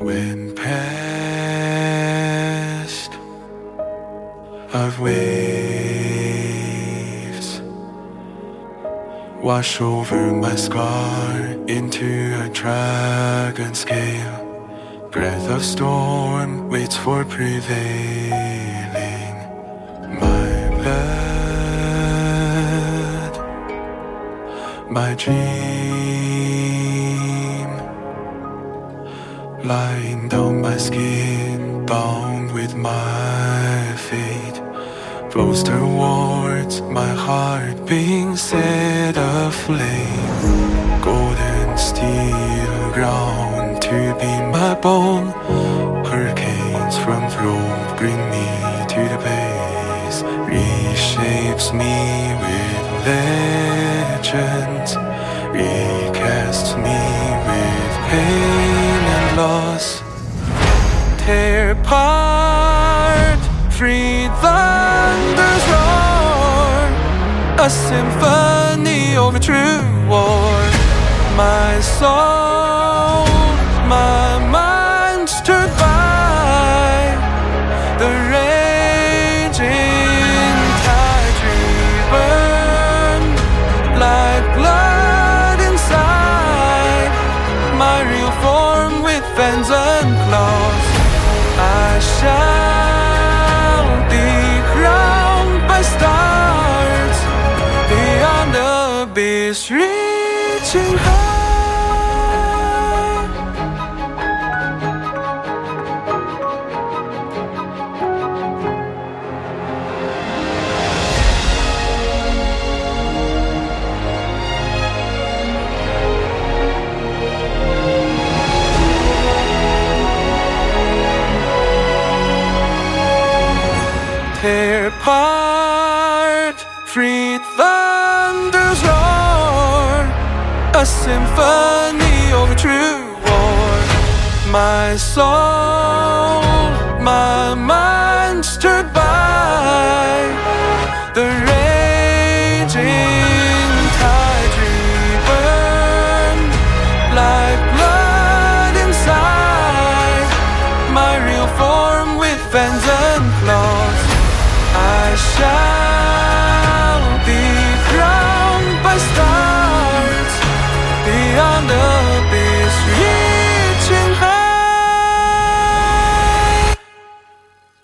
When past of waves wash over my scar into a dragon scale. Breath of storm waits for prevailing. My blood, my dream, lying down my skin, bound with my feet. flows towards my heart, being set aflame. Golden steel ground to be my bone. Hurricanes from throat bring me to the base, reshapes me with legends, Tear apart, free thunders roar, a symphony over true war. My soul, my the abyss, reaching high. tear apart, free roar, a symphony of true war. My soul, my mind stirred by the raging tide reburned like blood inside my real form with fangs and claws. I shine.